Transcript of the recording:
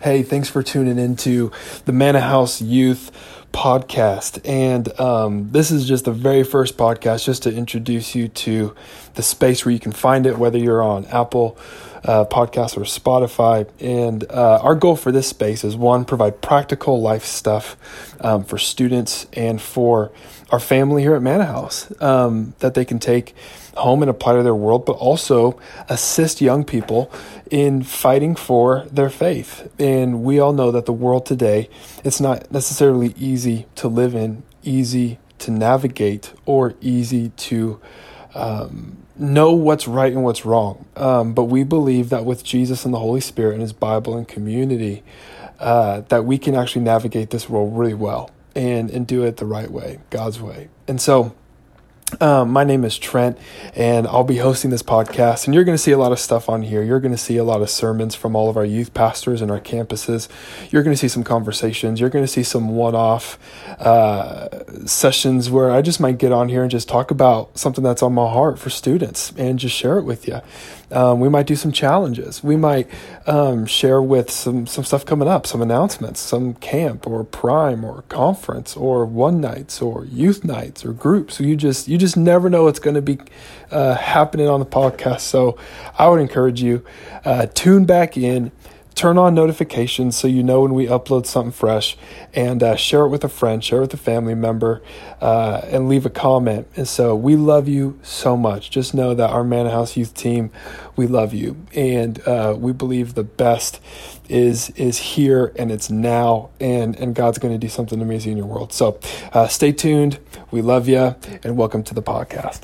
Hey, thanks for tuning into the Manna House Youth podcast. And um, this is just the very first podcast just to introduce you to the space where you can find it, whether you're on Apple uh, Podcasts or Spotify. And uh, our goal for this space is one, provide practical life stuff um, for students and for our family here at Manna House um, that they can take home and apply to their world, but also assist young people in fighting for their faith. We all know that the world today, it's not necessarily easy to live in, easy to navigate, or easy to um, know what's right and what's wrong. Um, but we believe that with Jesus and the Holy Spirit and His Bible and community, uh, that we can actually navigate this world really well and and do it the right way, God's way. And so um, my name is Trent, and I'll be hosting this podcast. And you're going to see a lot of stuff on here. You're going to see a lot of sermons from all of our youth pastors and our campuses. You're going to see some conversations. You're going to see some one off uh, sessions where I just might get on here and just talk about something that's on my heart for students and just share it with you. Um, we might do some challenges. We might um, share with some, some stuff coming up, some announcements, some camp or prime or conference or one nights or youth nights or groups. You just you just never know what's going to be uh, happening on the podcast. So I would encourage you uh, tune back in turn on notifications so you know when we upload something fresh and uh, share it with a friend share it with a family member uh, and leave a comment. And so we love you so much. Just know that our manna house youth team we love you. And uh, we believe the best is is here and it's now and and god's going to do something amazing in your world. So uh, stay tuned. We love you and welcome to the podcast